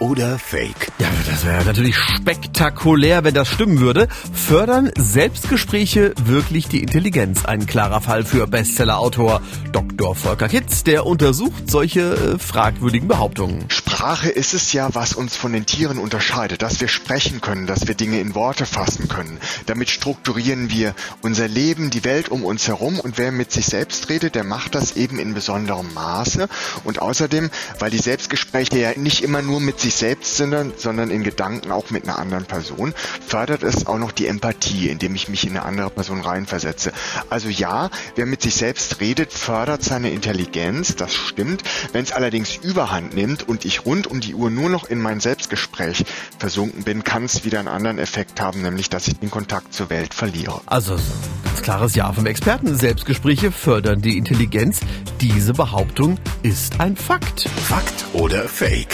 oder Fake? Ja, das wäre natürlich spektakulär, wenn das stimmen würde. Fördern Selbstgespräche wirklich die Intelligenz? Ein klarer Fall für Bestsellerautor Dr. Volker Kitz, der untersucht solche äh, fragwürdigen Behauptungen. Sprache ist es ja, was uns von den Tieren unterscheidet, dass wir sprechen können, dass wir Dinge in Worte fassen können. Damit strukturieren wir unser Leben, die Welt um uns herum und wer mit sich selbst redet, der macht das eben in besonderem Maße und außerdem, weil die Selbstgespräche ja nicht immer nur mit sich selbst sind, sondern in Gedanken auch mit einer anderen Person, fördert es auch noch die Empathie, indem ich mich in eine andere Person reinversetze. Also ja, wer mit sich selbst redet, fördert seine Intelligenz, das stimmt. Wenn es allerdings überhand nimmt und ich rund um die Uhr nur noch in mein Selbstgespräch versunken bin, kann es wieder einen anderen Effekt haben, nämlich dass ich den Kontakt zur Welt verliere. Also ganz klares Ja vom Experten. Selbstgespräche fördern die Intelligenz. Diese Behauptung ist ein Fakt. Fakt oder Fake?